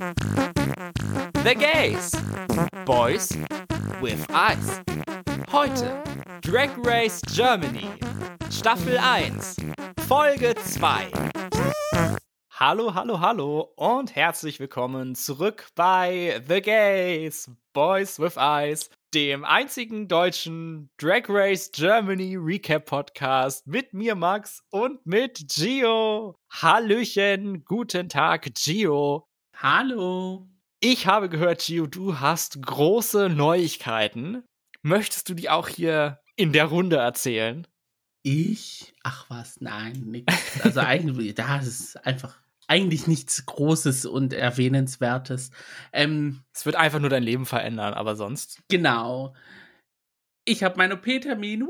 The Gays. Boys with Eyes. Heute Drag Race Germany. Staffel 1. Folge 2. Hallo, hallo, hallo und herzlich willkommen zurück bei The Gays. Boys with Eyes dem einzigen deutschen Drag Race Germany Recap Podcast mit mir Max und mit Gio. Hallöchen, guten Tag Gio. Hallo. Ich habe gehört, Gio, du hast große Neuigkeiten. Möchtest du die auch hier in der Runde erzählen? Ich? Ach was, nein, nix. Also eigentlich, das ist einfach eigentlich nichts Großes und Erwähnenswertes. Ähm, es wird einfach nur dein Leben verändern, aber sonst. Genau. Ich habe meinen OP-Termin.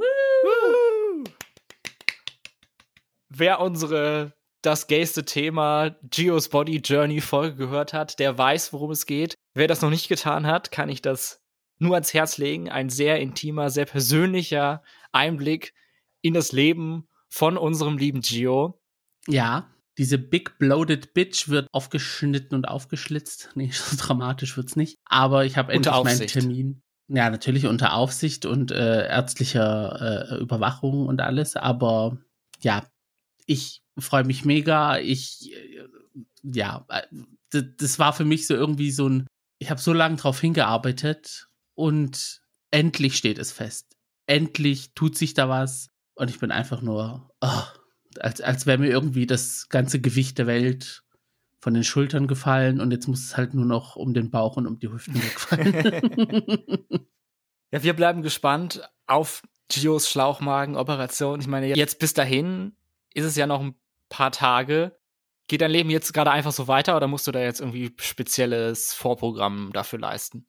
Wer unsere das gayste Thema Geos Body Journey Folge gehört hat, der weiß, worum es geht. Wer das noch nicht getan hat, kann ich das nur ans Herz legen. Ein sehr intimer, sehr persönlicher Einblick in das Leben von unserem lieben Gio. Ja. Diese Big Bloated Bitch wird aufgeschnitten und aufgeschlitzt. Nee, so dramatisch wird's nicht. Aber ich habe endlich meinen Termin. Ja, natürlich unter Aufsicht und äh, ärztlicher äh, Überwachung und alles. Aber ja, ich freue mich mega. Ich, äh, ja, äh, das war für mich so irgendwie so ein, ich habe so lange drauf hingearbeitet und endlich steht es fest. Endlich tut sich da was und ich bin einfach nur, oh, als, als wäre mir irgendwie das ganze Gewicht der Welt von den Schultern gefallen und jetzt muss es halt nur noch um den Bauch und um die Hüften wegfallen. ja, wir bleiben gespannt auf Gios Schlauchmagen-Operation. Ich meine, jetzt bis dahin ist es ja noch ein paar Tage. Geht dein Leben jetzt gerade einfach so weiter oder musst du da jetzt irgendwie spezielles Vorprogramm dafür leisten?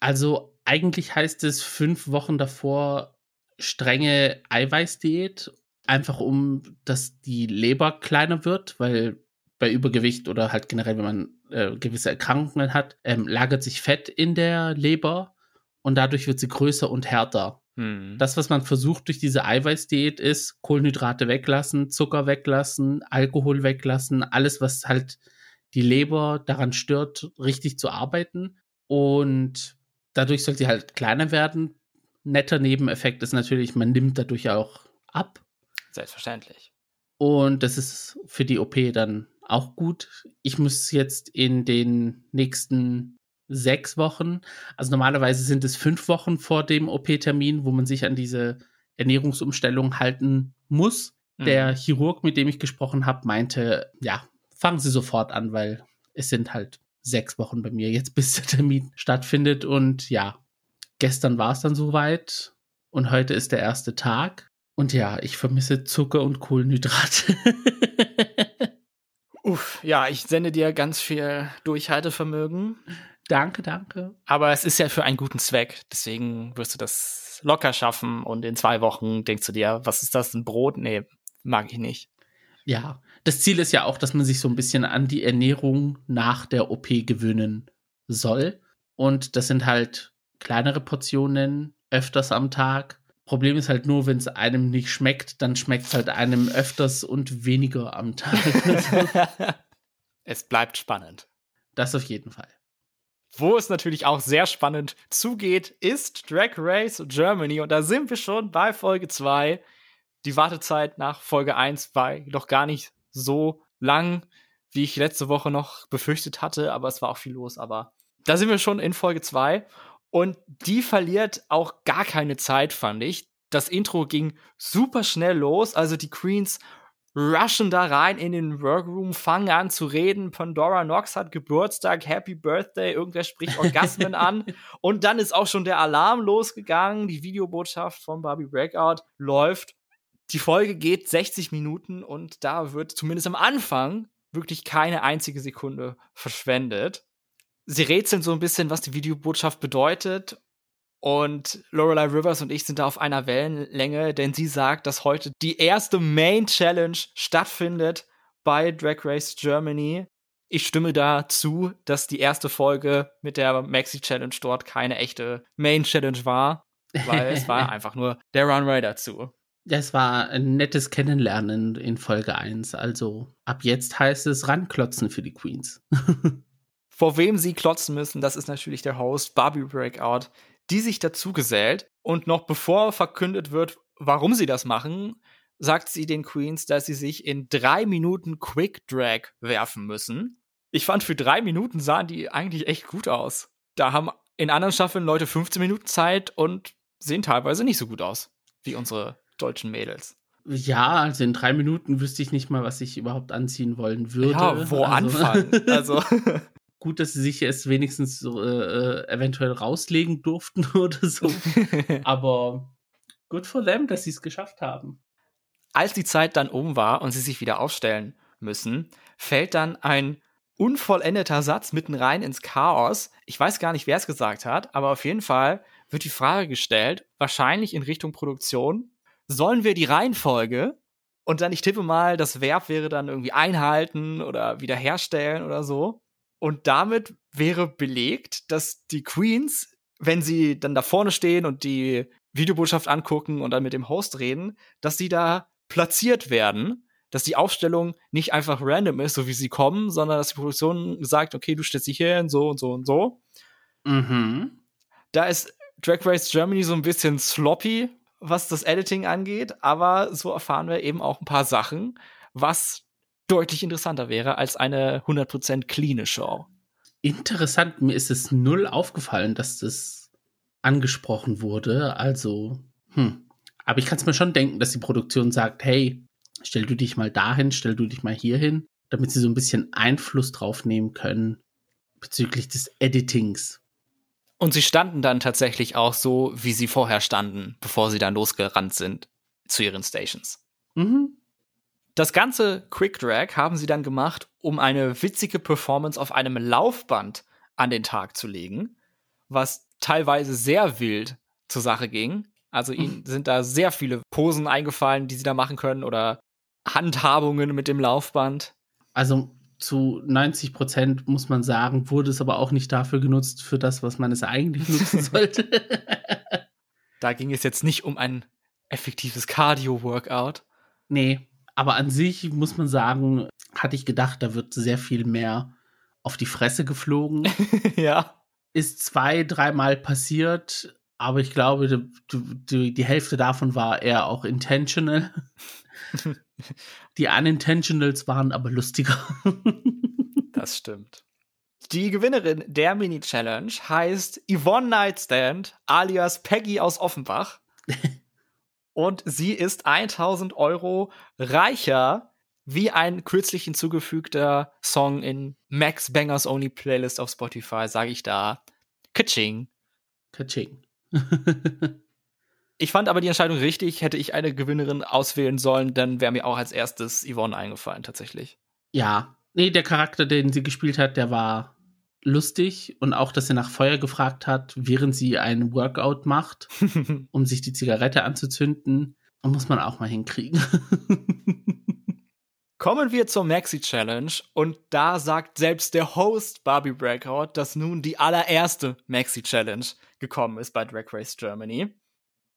Also eigentlich heißt es fünf Wochen davor strenge Eiweißdiät einfach um, dass die Leber kleiner wird, weil bei Übergewicht oder halt generell, wenn man äh, gewisse Erkrankungen hat, ähm, lagert sich Fett in der Leber und dadurch wird sie größer und härter. Hm. Das, was man versucht durch diese Eiweißdiät ist, Kohlenhydrate weglassen, Zucker weglassen, Alkohol weglassen, alles, was halt die Leber daran stört, richtig zu arbeiten. Und dadurch soll sie halt kleiner werden. Netter Nebeneffekt ist natürlich, man nimmt dadurch auch ab. Selbstverständlich. Und das ist für die OP dann auch gut. Ich muss jetzt in den nächsten sechs Wochen, also normalerweise sind es fünf Wochen vor dem OP-Termin, wo man sich an diese Ernährungsumstellung halten muss. Mhm. Der Chirurg, mit dem ich gesprochen habe, meinte, ja, fangen Sie sofort an, weil es sind halt sechs Wochen bei mir jetzt, bis der Termin stattfindet. Und ja, gestern war es dann soweit und heute ist der erste Tag. Und ja, ich vermisse Zucker und Kohlenhydrate. Uff, ja, ich sende dir ganz viel Durchhaltevermögen. Danke, danke. Aber es ist ja für einen guten Zweck. Deswegen wirst du das locker schaffen und in zwei Wochen denkst du dir, was ist das, ein Brot? Nee, mag ich nicht. Ja, das Ziel ist ja auch, dass man sich so ein bisschen an die Ernährung nach der OP gewöhnen soll. Und das sind halt kleinere Portionen, öfters am Tag Problem ist halt nur, wenn es einem nicht schmeckt, dann schmeckt es halt einem öfters und weniger am Tag. es bleibt spannend. Das auf jeden Fall. Wo es natürlich auch sehr spannend zugeht, ist Drag Race Germany. Und da sind wir schon bei Folge 2. Die Wartezeit nach Folge 1 war doch gar nicht so lang, wie ich letzte Woche noch befürchtet hatte, aber es war auch viel los. Aber da sind wir schon in Folge 2. Und die verliert auch gar keine Zeit, fand ich. Das Intro ging super schnell los. Also die Queens rushen da rein in den Workroom, fangen an zu reden. Pandora Knox hat Geburtstag, Happy Birthday, irgendwer spricht Orgasmen an. Und dann ist auch schon der Alarm losgegangen. Die Videobotschaft von Barbie Breakout läuft. Die Folge geht 60 Minuten und da wird zumindest am Anfang wirklich keine einzige Sekunde verschwendet sie rätseln so ein bisschen, was die Videobotschaft bedeutet. Und Lorelei Rivers und ich sind da auf einer Wellenlänge, denn sie sagt, dass heute die erste Main Challenge stattfindet bei Drag Race Germany. Ich stimme dazu, dass die erste Folge mit der Maxi Challenge dort keine echte Main Challenge war, weil es war einfach nur der Runway dazu. Es war ein nettes Kennenlernen in Folge 1. Also ab jetzt heißt es ranklotzen für die Queens. vor wem sie klotzen müssen, das ist natürlich der Host Barbie Breakout, die sich dazu gesellt. Und noch bevor verkündet wird, warum sie das machen, sagt sie den Queens, dass sie sich in drei Minuten Quick Drag werfen müssen. Ich fand, für drei Minuten sahen die eigentlich echt gut aus. Da haben in anderen Staffeln Leute 15 Minuten Zeit und sehen teilweise nicht so gut aus wie unsere deutschen Mädels. Ja, also in drei Minuten wüsste ich nicht mal, was ich überhaupt anziehen wollen würde. Ja, wo also, anfangen? Also gut, dass sie sich es wenigstens äh, äh eventuell rauslegen durften oder so. Aber good for them, dass sie es geschafft haben. Als die Zeit dann um war und sie sich wieder aufstellen müssen, fällt dann ein unvollendeter Satz mitten rein ins Chaos. Ich weiß gar nicht, wer es gesagt hat, aber auf jeden Fall wird die Frage gestellt, wahrscheinlich in Richtung Produktion, sollen wir die Reihenfolge und dann, ich tippe mal, das Verb wäre dann irgendwie einhalten oder wiederherstellen oder so. Und damit wäre belegt, dass die Queens, wenn sie dann da vorne stehen und die Videobotschaft angucken und dann mit dem Host reden, dass sie da platziert werden, dass die Aufstellung nicht einfach random ist, so wie sie kommen, sondern dass die Produktion sagt, okay, du stellst dich hier hin, so und so und so. Mhm. Da ist Drag Race Germany so ein bisschen sloppy, was das Editing angeht, aber so erfahren wir eben auch ein paar Sachen, was deutlich interessanter wäre als eine 100% cleane Show. Interessant, mir ist es null aufgefallen, dass das angesprochen wurde. Also, hm. Aber ich kann es mir schon denken, dass die Produktion sagt, hey, stell du dich mal dahin, stell du dich mal hierhin, damit sie so ein bisschen Einfluss drauf nehmen können bezüglich des Editings. Und sie standen dann tatsächlich auch so, wie sie vorher standen, bevor sie dann losgerannt sind zu ihren Stations. Mhm. Das ganze Quick Drag haben sie dann gemacht, um eine witzige Performance auf einem Laufband an den Tag zu legen, was teilweise sehr wild zur Sache ging. Also ihnen sind da sehr viele Posen eingefallen, die sie da machen können oder Handhabungen mit dem Laufband. Also zu 90 Prozent muss man sagen, wurde es aber auch nicht dafür genutzt, für das, was man es eigentlich nutzen sollte. da ging es jetzt nicht um ein effektives Cardio-Workout. Nee, aber an sich muss man sagen, hatte ich gedacht, da wird sehr viel mehr auf die Fresse geflogen. ja. Ist zwei, dreimal passiert, aber ich glaube, die, die, die Hälfte davon war eher auch intentional. die Unintentionals waren aber lustiger. das stimmt. Die Gewinnerin der Mini-Challenge heißt Yvonne Nightstand, alias Peggy aus Offenbach und sie ist 1000 Euro reicher wie ein kürzlich hinzugefügter Song in Max Bangers Only Playlist auf Spotify, sage ich da. Kaching. Kaching. ich fand aber die Entscheidung richtig. Hätte ich eine Gewinnerin auswählen sollen, dann wäre mir auch als erstes Yvonne eingefallen, tatsächlich. Ja. Nee, der Charakter, den sie gespielt hat, der war lustig und auch, dass sie nach Feuer gefragt hat, während sie ein Workout macht, um sich die Zigarette anzuzünden. muss man auch mal hinkriegen. Kommen wir zur Maxi Challenge und da sagt selbst der Host Barbie Breakout, dass nun die allererste Maxi Challenge gekommen ist bei Drag Race Germany.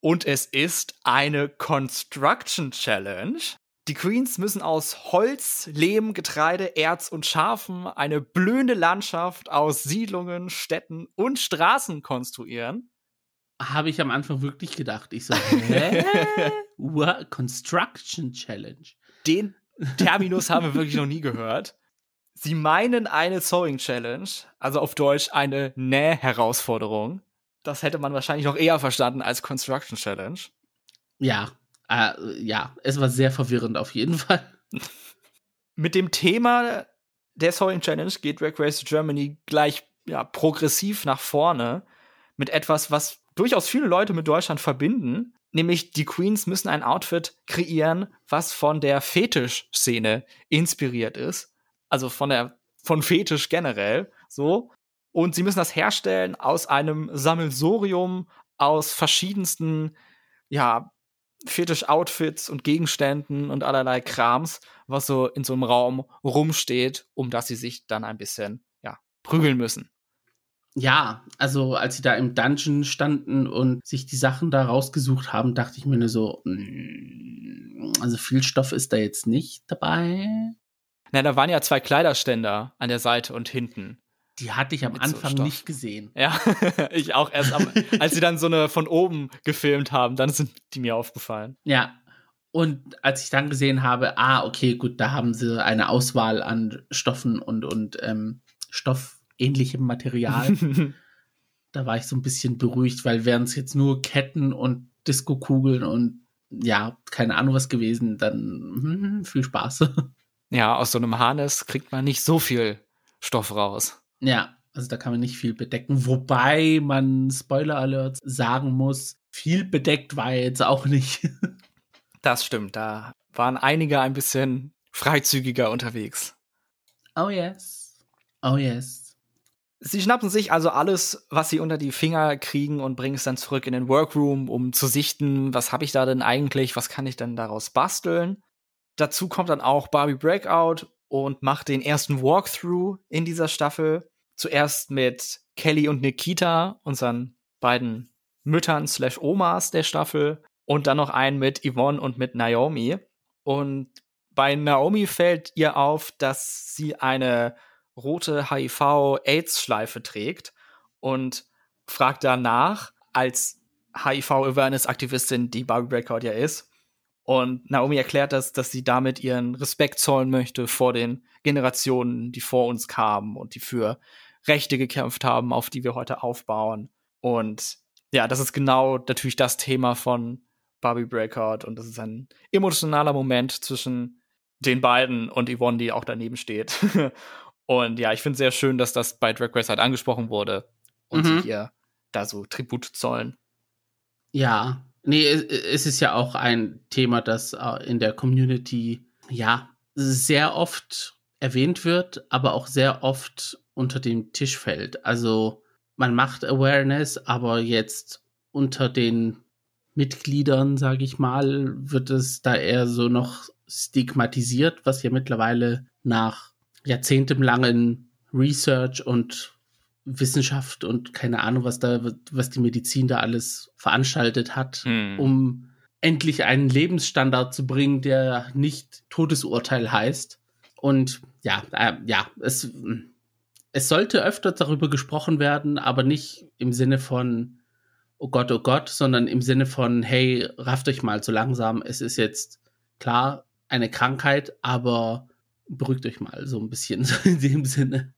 Und es ist eine Construction Challenge. Die Queens müssen aus Holz, Lehm, Getreide, Erz und Schafen eine blühende Landschaft aus Siedlungen, Städten und Straßen konstruieren. Habe ich am Anfang wirklich gedacht. Ich so, hä? What? Construction Challenge. Den Terminus haben wir wirklich noch nie gehört. Sie meinen eine Sewing Challenge, also auf Deutsch eine Näh-Herausforderung. Das hätte man wahrscheinlich noch eher verstanden als Construction Challenge. Ja, äh, ja, es war sehr verwirrend auf jeden Fall. Mit dem Thema der Sewing Challenge geht Drag Race Germany gleich ja, progressiv nach vorne mit etwas, was durchaus viele Leute mit Deutschland verbinden. Nämlich die Queens müssen ein Outfit kreieren, was von der Fetisch-Szene inspiriert ist. Also von der, von Fetisch generell, so. Und sie müssen das herstellen aus einem Sammelsorium aus verschiedensten, ja, Fetisch-Outfits und Gegenständen und allerlei Krams, was so in so einem Raum rumsteht, um dass sie sich dann ein bisschen, ja, prügeln müssen. Ja, also als sie da im Dungeon standen und sich die Sachen da rausgesucht haben, dachte ich mir nur so, mm, also viel Stoff ist da jetzt nicht dabei. Na, da waren ja zwei Kleiderständer an der Seite und hinten. Die hatte ich am Anfang so nicht gesehen. Ja, ich auch erst, am, als sie dann so eine von oben gefilmt haben, dann sind die mir aufgefallen. Ja, und als ich dann gesehen habe, ah, okay, gut, da haben sie eine Auswahl an Stoffen und, und ähm, stoffähnlichem Material, da war ich so ein bisschen beruhigt, weil wären es jetzt nur Ketten und Disco-Kugeln und ja, keine Ahnung was gewesen, dann hm, viel Spaß. Ja, aus so einem Harness kriegt man nicht so viel Stoff raus. Ja, also da kann man nicht viel bedecken, wobei man Spoiler Alert sagen muss, viel bedeckt war jetzt auch nicht. Das stimmt, da waren einige ein bisschen freizügiger unterwegs. Oh yes. Oh yes. Sie schnappen sich also alles, was sie unter die Finger kriegen und bringen es dann zurück in den Workroom, um zu sichten, was habe ich da denn eigentlich, was kann ich denn daraus basteln. Dazu kommt dann auch Barbie Breakout und macht den ersten Walkthrough in dieser Staffel. Zuerst mit Kelly und Nikita, unseren beiden Müttern slash Omas der Staffel und dann noch einen mit Yvonne und mit Naomi. Und bei Naomi fällt ihr auf, dass sie eine rote HIV-AIDS-Schleife trägt und fragt danach, als HIV-Awareness-Aktivistin, die Barbie Breakout ja ist. Und Naomi erklärt das, dass sie damit ihren Respekt zollen möchte vor den Generationen, die vor uns kamen und die für Rechte gekämpft haben, auf die wir heute aufbauen. Und ja, das ist genau natürlich das Thema von Barbie Breakout und das ist ein emotionaler Moment zwischen den beiden und Yvonne, die auch daneben steht. und ja, ich finde es sehr schön, dass das bei Drag Race halt angesprochen wurde und mhm. sie hier da so Tribut zollen. Ja, nee, es ist ja auch ein Thema, das äh, in der Community ja sehr oft erwähnt wird, aber auch sehr oft unter dem Tisch fällt. Also man macht Awareness, aber jetzt unter den Mitgliedern, sage ich mal, wird es da eher so noch stigmatisiert, was ja mittlerweile nach jahrzehntelangen Research und Wissenschaft und keine Ahnung, was da, was die Medizin da alles veranstaltet hat, hm. um endlich einen Lebensstandard zu bringen, der nicht Todesurteil heißt. Und ja, äh, ja, es, es sollte öfter darüber gesprochen werden, aber nicht im Sinne von, oh Gott, oh Gott, sondern im Sinne von, hey, rafft euch mal so langsam. Es ist jetzt klar eine Krankheit, aber beruhigt euch mal so ein bisschen in dem Sinne.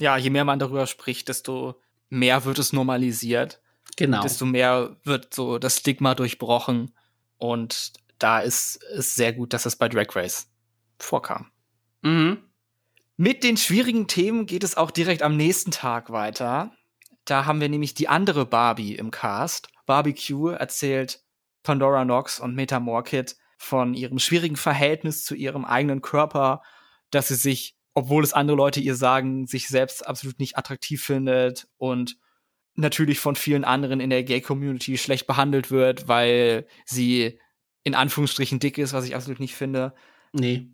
Ja, je mehr man darüber spricht, desto mehr wird es normalisiert. Genau. Desto mehr wird so das Stigma durchbrochen. Und da ist es sehr gut, dass es bei Drag Race vorkam. Mhm. Mit den schwierigen Themen geht es auch direkt am nächsten Tag weiter. Da haben wir nämlich die andere Barbie im Cast. Barbecue erzählt Pandora Knox und Meta Morkit von ihrem schwierigen Verhältnis zu ihrem eigenen Körper, dass sie sich, obwohl es andere Leute ihr sagen, sich selbst absolut nicht attraktiv findet und natürlich von vielen anderen in der Gay-Community schlecht behandelt wird, weil sie in Anführungsstrichen dick ist, was ich absolut nicht finde. Nee.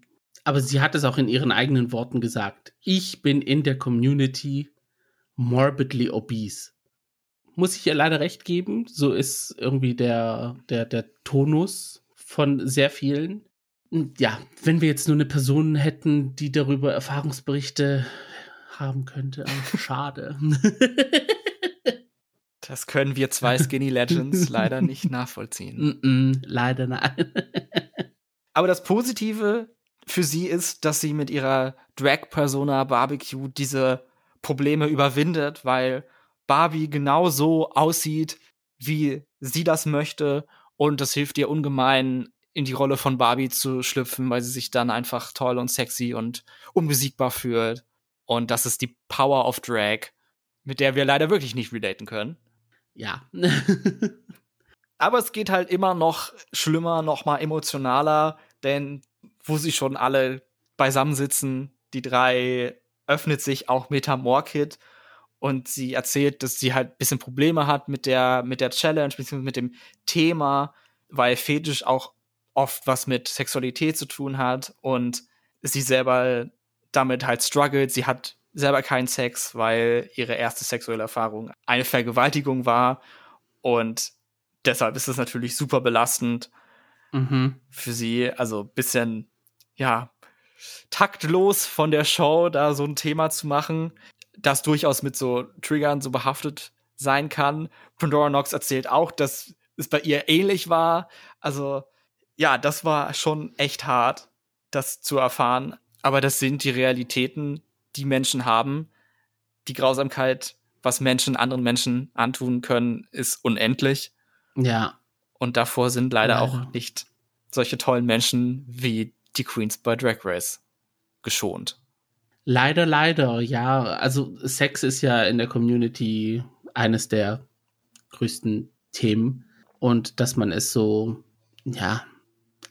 Aber sie hat es auch in ihren eigenen Worten gesagt. Ich bin in der Community morbidly obese. Muss ich ihr leider recht geben. So ist irgendwie der, der, der Tonus von sehr vielen. Ja, wenn wir jetzt nur eine Person hätten, die darüber Erfahrungsberichte haben könnte, schade. Das können wir zwei Skinny Legends leider nicht nachvollziehen. Mm -mm, leider nein. Aber das Positive für sie ist, dass sie mit ihrer Drag-Persona Barbecue diese Probleme überwindet, weil Barbie genau so aussieht, wie sie das möchte. Und das hilft ihr ungemein, in die Rolle von Barbie zu schlüpfen, weil sie sich dann einfach toll und sexy und unbesiegbar fühlt. Und das ist die Power of Drag, mit der wir leider wirklich nicht relaten können. Ja. Aber es geht halt immer noch schlimmer, noch mal emotionaler, denn wo sie schon alle beisammensitzen, die drei öffnet sich auch Meta Morkit und sie erzählt, dass sie halt ein bisschen Probleme hat mit der, mit der Challenge, beziehungsweise mit dem Thema, weil Fetisch auch oft was mit Sexualität zu tun hat und sie selber damit halt struggelt. Sie hat selber keinen Sex, weil ihre erste sexuelle Erfahrung eine Vergewaltigung war und deshalb ist es natürlich super belastend mhm. für sie. Also bisschen, ja, taktlos von der Show, da so ein Thema zu machen. das durchaus mit so Triggern so behaftet sein kann. Pandora Knox erzählt auch, dass es bei ihr ähnlich war. Also ja, das war schon echt hart, das zu erfahren. Aber das sind die Realitäten, die Menschen haben. Die Grausamkeit, was Menschen anderen Menschen antun können, ist unendlich. Ja. Und davor sind leider, leider. auch nicht solche tollen Menschen wie die Queens bei Drag Race geschont. Leider, leider, ja. Also Sex ist ja in der Community eines der größten Themen. Und dass man es so, ja,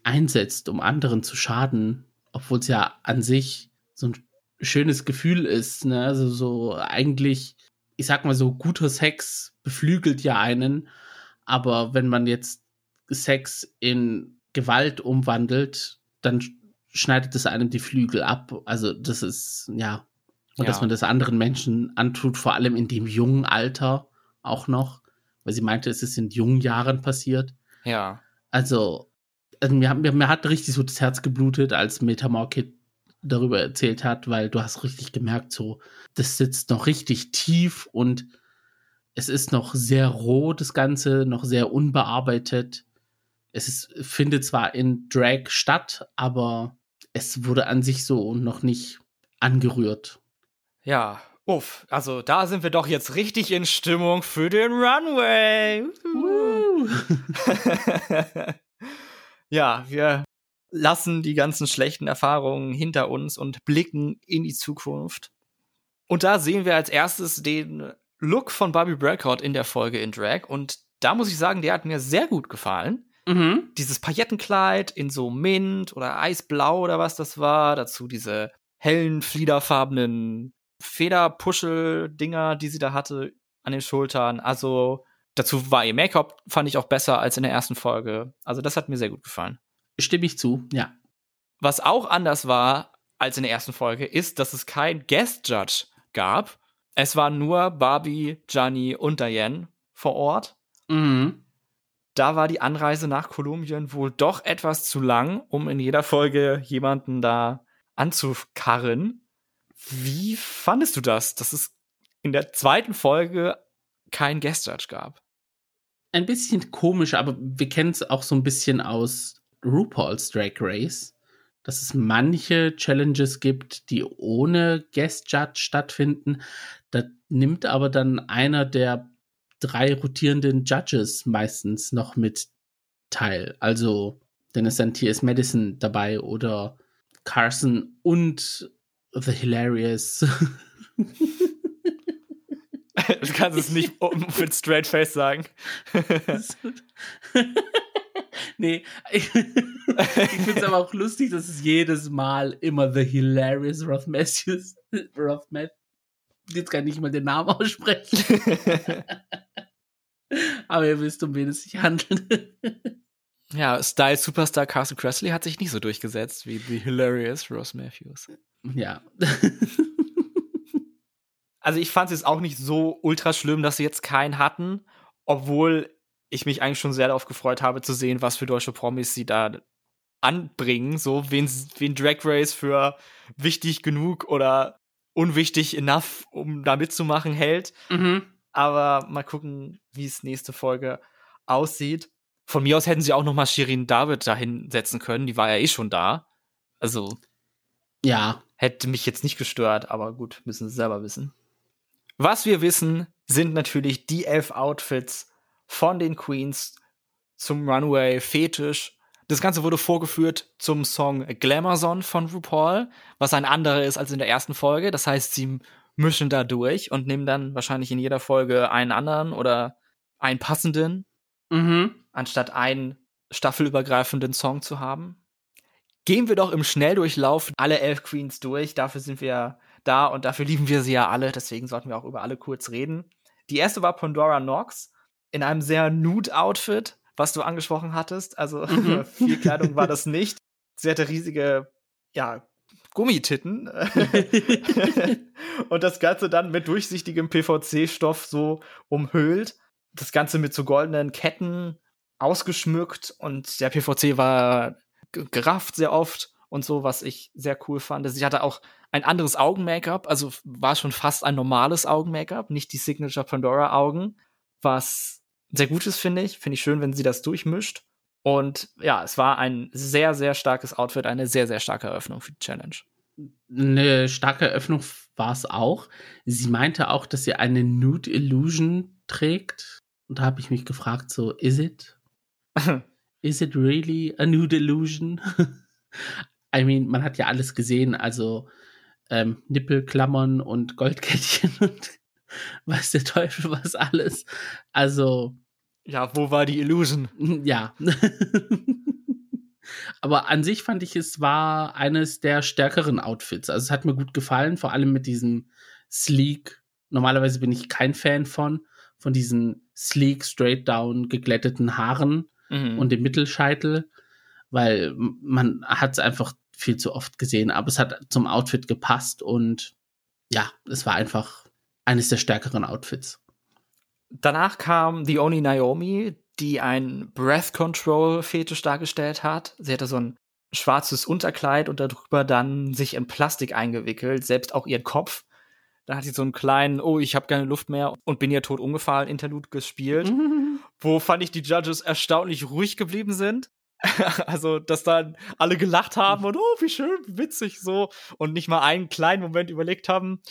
einsetzt, um anderen zu schaden, obwohl es ja an sich so ein schönes Gefühl ist. Ne? Also so eigentlich, ich sag mal so, guter Sex beflügelt ja einen. Aber wenn man jetzt Sex in Gewalt umwandelt, dann schneidet es einem die Flügel ab. Also das ist, ja. Und ja. dass man das anderen Menschen antut, vor allem in dem jungen Alter auch noch, weil sie meinte, es ist in jungen Jahren passiert. Ja. Also, also mir, mir, mir hat richtig so das Herz geblutet, als Metamorkid darüber erzählt hat, weil du hast richtig gemerkt, so, das sitzt noch richtig tief und es ist noch sehr roh, das Ganze, noch sehr unbearbeitet. Es ist, findet zwar in Drag statt, aber es wurde an sich so noch nicht angerührt. Ja, uff, also da sind wir doch jetzt richtig in Stimmung für den Runway. ja, wir lassen die ganzen schlechten Erfahrungen hinter uns und blicken in die Zukunft. Und da sehen wir als erstes den Look von Bobby Breakout in der Folge in Drag. Und da muss ich sagen, der hat mir sehr gut gefallen. Mhm. Dieses Paillettenkleid in so Mint oder Eisblau oder was das war. Dazu diese hellen, fliederfarbenen Federpuschel-Dinger, die sie da hatte an den Schultern. Also dazu war ihr Make-up, fand ich auch besser als in der ersten Folge. Also das hat mir sehr gut gefallen. Stimme ich zu, ja. Was auch anders war als in der ersten Folge, ist, dass es kein Guest Judge gab. Es waren nur Barbie, Gianni und Diane vor Ort. Mhm da war die Anreise nach Kolumbien wohl doch etwas zu lang, um in jeder Folge jemanden da anzukarren. Wie fandest du das, dass es in der zweiten Folge kein Guest Judge gab? Ein bisschen komisch, aber wir kennen es auch so ein bisschen aus RuPaul's Drag Race, dass es manche Challenges gibt, die ohne Guest Judge stattfinden. Da nimmt aber dann einer der drei rotierenden Judges meistens noch mit teil. Also, dann ist dann T.S. Madison dabei oder Carson und The Hilarious. du kannst es nicht mit Straight Face sagen. nee, ich, ich finde es aber auch lustig, dass es jedes Mal immer The Hilarious Roth Matthews, Roth Matthews, jetzt kann ich nicht mal den Namen aussprechen. Aber ihr wisst, um wen es sich handelt. ja, Style Superstar Carson Kressley hat sich nicht so durchgesetzt wie The Hilarious Ross Matthews. Ja. Also ich fand es jetzt auch nicht so ultra schlimm, dass sie jetzt keinen hatten, obwohl ich mich eigentlich schon sehr darauf gefreut habe zu sehen, was für deutsche Promis sie da anbringen, so wen, wen Drag Race für wichtig genug oder unwichtig enough, um da mitzumachen, hält. Mhm. Aber mal gucken, wie es nächste Folge aussieht. Von mir aus hätten sie auch noch mal Shirin David dahin setzen können. Die war ja eh schon da. Also ja, hätte mich jetzt nicht gestört, aber gut, müssen sie selber wissen. Was wir wissen, sind natürlich die elf Outfits von den Queens zum Runway Fetisch. Das Ganze wurde vorgeführt zum Song Glamazon von RuPaul, was ein anderer ist als in der ersten Folge. Das heißt, sie mischen da durch und nehmen dann wahrscheinlich in jeder Folge einen anderen oder einen passenden, mhm. anstatt einen staffelübergreifenden Song zu haben. Gehen wir doch im Schnelldurchlauf alle elf Queens durch. Dafür sind wir da und dafür lieben wir sie ja alle. Deswegen sollten wir auch über alle kurz reden. Die erste war Pandora Knox in einem sehr nude-Outfit, was du angesprochen hattest. Also mhm. viel Kleidung war das nicht. Sie hatte riesige, ja, Gummititten. und das Ganze dann mit durchsichtigem PVC-Stoff so umhüllt. Das Ganze mit so goldenen Ketten ausgeschmückt und der PVC war gerafft sehr oft und so, was ich sehr cool fand. Sie hatte auch ein anderes Augen-Make-up, also war schon fast ein normales Augen-Make-up, nicht die Signature Pandora-Augen, was sehr gut ist, finde ich. Finde ich schön, wenn sie das durchmischt. Und ja, es war ein sehr, sehr starkes Outfit, eine sehr, sehr starke Eröffnung für die Challenge. Eine starke Eröffnung war es auch. Sie meinte auch, dass sie eine Nude Illusion trägt. Und da habe ich mich gefragt, so, is it? is it really a Nude Illusion? I mean, man hat ja alles gesehen, also ähm, Nippelklammern und Goldkettchen und weiß der Teufel was alles. Also. Ja, wo war die Illusion? Ja. Aber an sich fand ich, es war eines der stärkeren Outfits. Also es hat mir gut gefallen, vor allem mit diesem sleek. Normalerweise bin ich kein Fan von, von diesen sleek, straight down geglätteten Haaren mhm. und dem Mittelscheitel, weil man hat es einfach viel zu oft gesehen, aber es hat zum Outfit gepasst und ja, es war einfach eines der stärkeren Outfits. Danach kam The Only Naomi, die ein Breath Control Fetisch dargestellt hat. Sie hatte so ein schwarzes Unterkleid und darüber dann sich in Plastik eingewickelt, selbst auch ihren Kopf. Da hat sie so einen kleinen, oh, ich habe keine Luft mehr und bin hier tot umgefallen, Interlude gespielt. Wo fand ich die Judges erstaunlich ruhig geblieben sind. also, dass dann alle gelacht haben und oh, wie schön, witzig so und nicht mal einen kleinen Moment überlegt haben,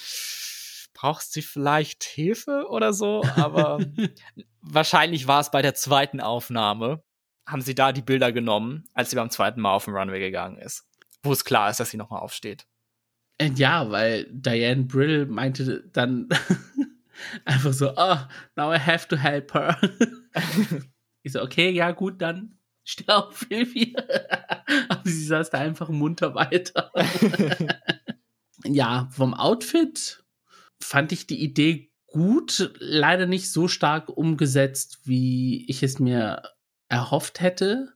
brauchst du vielleicht Hilfe oder so? Aber wahrscheinlich war es bei der zweiten Aufnahme, haben sie da die Bilder genommen, als sie beim zweiten Mal auf den Runway gegangen ist. Wo es klar ist, dass sie nochmal aufsteht. Äh, ja, weil Diane Brill meinte dann einfach so, oh, now I have to help her. ich so, okay, ja, gut, dann auf, Hilfe. Aber sie saß da einfach munter weiter. ja, vom Outfit fand ich die Idee gut, leider nicht so stark umgesetzt, wie ich es mir erhofft hätte.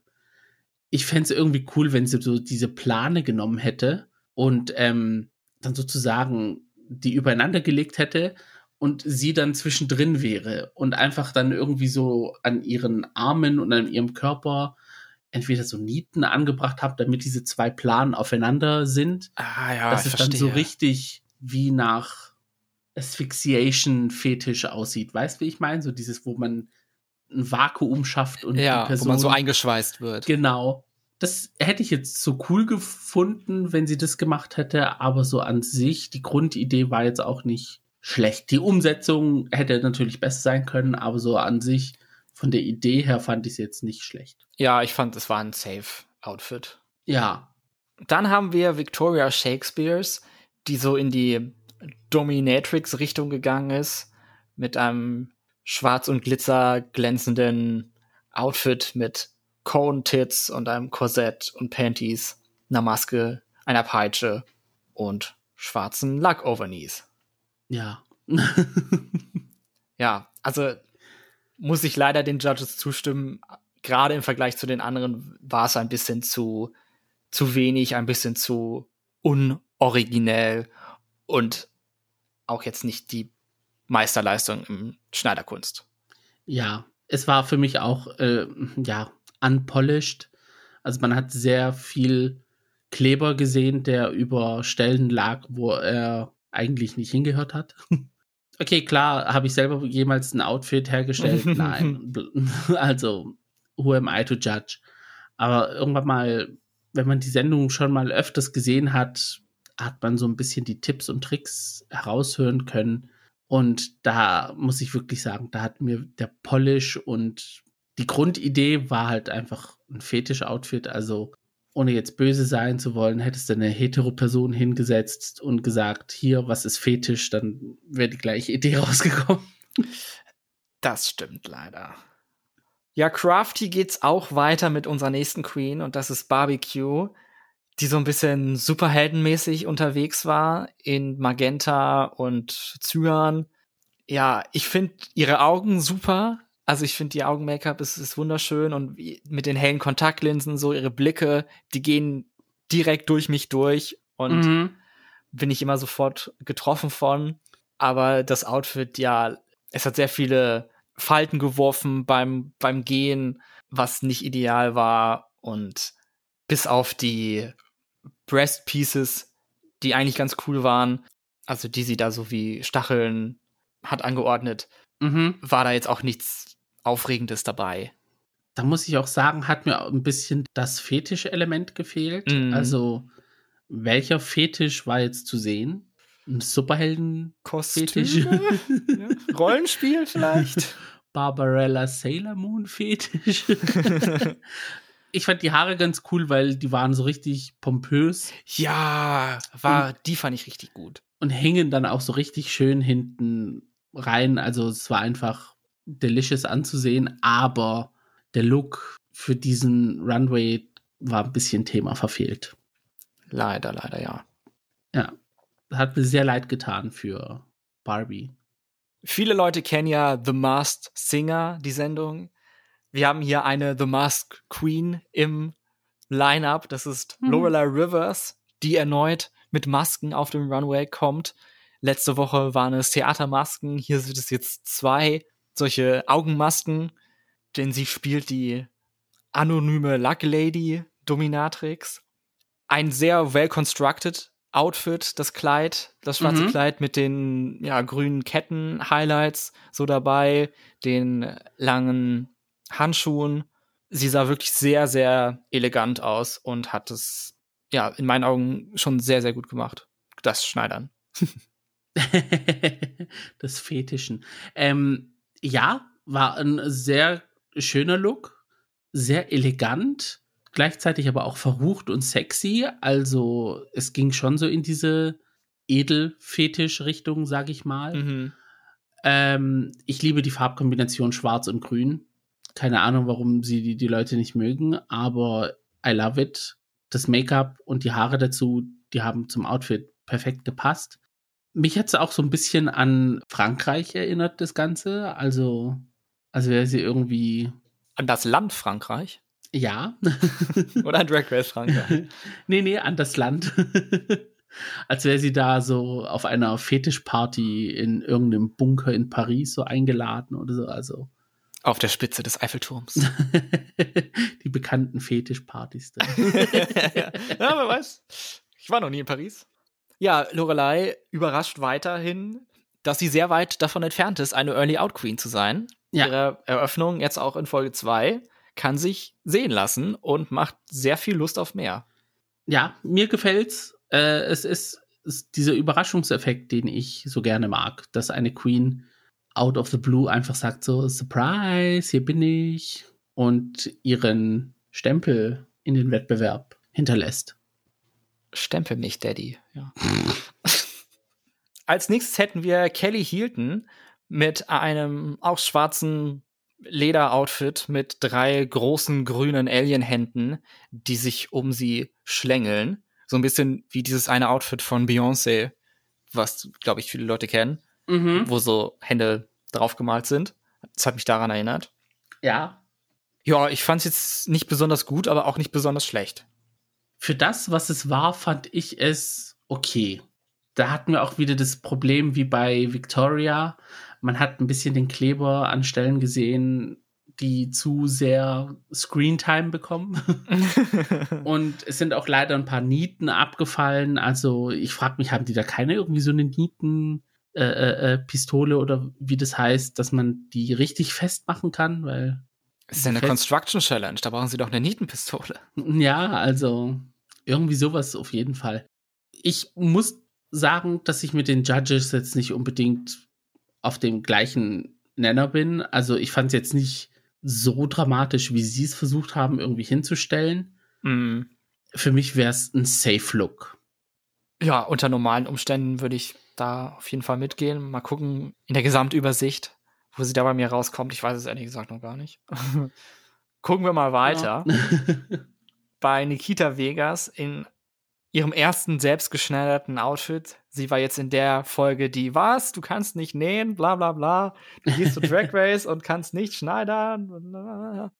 Ich fände es irgendwie cool, wenn sie so diese Plane genommen hätte und ähm, dann sozusagen die übereinander gelegt hätte und sie dann zwischendrin wäre und einfach dann irgendwie so an ihren Armen und an ihrem Körper entweder so Nieten angebracht habe, damit diese zwei Planen aufeinander sind. Ah ja, dass es verstehe. dann so richtig wie nach Asphyxiation-Fetisch aussieht. Weißt du, wie ich meine? So dieses, wo man ein Vakuum schafft und ja, die Person. Wo man so eingeschweißt wird. Genau. Das hätte ich jetzt so cool gefunden, wenn sie das gemacht hätte, aber so an sich, die Grundidee war jetzt auch nicht schlecht. Die Umsetzung hätte natürlich besser sein können, aber so an sich, von der Idee her fand ich es jetzt nicht schlecht. Ja, ich fand, es war ein Safe-Outfit. Ja. Dann haben wir Victoria Shakespeares, die so in die Dominatrix-Richtung gegangen ist, mit einem schwarz und glitzer glänzenden Outfit mit Cone-Tits und einem Korsett und Panties, einer Maske, einer Peitsche und schwarzen Lack-Overknees. Ja. ja, also muss ich leider den Judges zustimmen. Gerade im Vergleich zu den anderen war es ein bisschen zu, zu wenig, ein bisschen zu unoriginell und auch jetzt nicht die Meisterleistung im Schneiderkunst. Ja, es war für mich auch, äh, ja, unpolished. Also man hat sehr viel Kleber gesehen, der über Stellen lag, wo er eigentlich nicht hingehört hat. Okay, klar, habe ich selber jemals ein Outfit hergestellt? Nein. Also, who am I to judge? Aber irgendwann mal, wenn man die Sendung schon mal öfters gesehen hat, hat man so ein bisschen die Tipps und Tricks heraushören können. Und da muss ich wirklich sagen, da hat mir der Polish und die Grundidee war halt einfach ein Fetisch-Outfit. Also ohne jetzt böse sein zu wollen, hättest du eine hetero-Person hingesetzt und gesagt, hier, was ist Fetisch, dann wäre die gleiche Idee rausgekommen. Das stimmt leider. Ja, Crafty geht's auch weiter mit unserer nächsten Queen und das ist Barbecue die so ein bisschen superheldenmäßig unterwegs war in Magenta und Cyan. Ja, ich finde ihre Augen super. Also ich finde, ihr Augen-Make-up ist, ist wunderschön und mit den hellen Kontaktlinsen, so ihre Blicke, die gehen direkt durch mich durch und mhm. bin ich immer sofort getroffen von. Aber das Outfit, ja, es hat sehr viele Falten geworfen beim, beim Gehen, was nicht ideal war und bis auf die Breast Pieces, die eigentlich ganz cool waren, also die sie da so wie Stacheln hat angeordnet, mhm. war da jetzt auch nichts Aufregendes dabei. Da muss ich auch sagen, hat mir ein bisschen das Fetisch-Element gefehlt. Mhm. Also, welcher Fetisch war jetzt zu sehen? Ein Superhelden-Fetisch? ja. Rollenspiel vielleicht? Barbarella Sailor Moon Fetisch. ich fand die Haare ganz cool, weil die waren so richtig pompös. Ja, war, und, die fand ich richtig gut. Und hängen dann auch so richtig schön hinten rein. Also es war einfach delicious anzusehen, aber der Look für diesen Runway war ein bisschen Thema verfehlt. Leider, leider, ja. Ja. Hat mir sehr leid getan für Barbie. Viele Leute kennen ja The Masked Singer, die Sendung. Wir haben hier eine The Masked Queen im Lineup. Das ist mhm. Lorelei Rivers, die erneut mit Masken auf dem Runway kommt. Letzte Woche waren es Theatermasken. Hier sind es jetzt zwei solche Augenmasken, denn sie spielt die anonyme Luck Lady Dominatrix. Ein sehr well constructed Outfit, das Kleid, das schwarze mhm. Kleid mit den ja, grünen Ketten-Highlights so dabei, den langen Handschuhen. Sie sah wirklich sehr, sehr elegant aus und hat es, ja, in meinen Augen schon sehr, sehr gut gemacht. Das Schneidern. das Fetischen. Ähm, ja, war ein sehr schöner Look, sehr elegant, gleichzeitig aber auch verrucht und sexy. Also es ging schon so in diese Edelfetisch-Richtung, sag ich mal. Mhm. Ähm, ich liebe die Farbkombination Schwarz und Grün keine Ahnung, warum sie die, die Leute nicht mögen, aber I love it. Das Make-up und die Haare dazu, die haben zum Outfit perfekt gepasst. Mich hat es auch so ein bisschen an Frankreich erinnert, das Ganze. Also, als wäre sie irgendwie. An das Land Frankreich? Ja. Oder an Drag Race Frankreich? nee, nee, an das Land. als wäre sie da so auf einer Fetischparty in irgendeinem Bunker in Paris so eingeladen oder so. Also auf der Spitze des Eiffelturms. Die bekannten Fetischpartys. Da. ja, wer weiß. Ich war noch nie in Paris. Ja, Lorelei überrascht weiterhin, dass sie sehr weit davon entfernt ist, eine Early Out Queen zu sein. Ja. Ihre Eröffnung jetzt auch in Folge 2 kann sich sehen lassen und macht sehr viel Lust auf mehr. Ja, mir gefällt's. Äh, es ist, ist dieser Überraschungseffekt, den ich so gerne mag, dass eine Queen out of the blue einfach sagt so, Surprise, hier bin ich und ihren Stempel in den Wettbewerb hinterlässt. Stempel mich, Daddy. Ja. Als nächstes hätten wir Kelly Hilton mit einem auch schwarzen Lederoutfit mit drei großen grünen Alien-Händen, die sich um sie schlängeln. So ein bisschen wie dieses eine Outfit von Beyoncé, was, glaube ich, viele Leute kennen mhm. wo so Hände draufgemalt sind. Das hat mich daran erinnert. Ja. Ja, ich fand es jetzt nicht besonders gut, aber auch nicht besonders schlecht. Für das, was es war, fand ich es okay. Da hatten wir auch wieder das Problem wie bei Victoria. Man hat ein bisschen den Kleber an Stellen gesehen, die zu sehr Screentime bekommen. und es sind auch leider ein paar Nieten abgefallen. Also ich frage mich, haben die da keine irgendwie so eine Nieten äh, äh, äh, oder wie das heißt, dass man die richtig festmachen kann, weil. Es ist ja eine Construction Challenge, da brauchen sie doch eine Nietenpistole. Ja, also irgendwie sowas auf jeden Fall. Ich muss sagen, dass ich mit den Judges jetzt nicht unbedingt auf dem gleichen Nenner bin. Also ich fand es jetzt nicht so dramatisch, wie sie es versucht haben, irgendwie hinzustellen. Mm. Für mich wäre es ein Safe Look. Ja, unter normalen Umständen würde ich da auf jeden Fall mitgehen. Mal gucken in der Gesamtübersicht, wo sie da bei mir rauskommt. Ich weiß es ehrlich gesagt noch gar nicht. gucken wir mal weiter. Ja. bei Nikita Vegas in ihrem ersten selbstgeschneiderten Outfit. Sie war jetzt in der Folge die, was, du kannst nicht nähen, bla bla bla. Du gehst zu Drag Race und kannst nicht schneidern.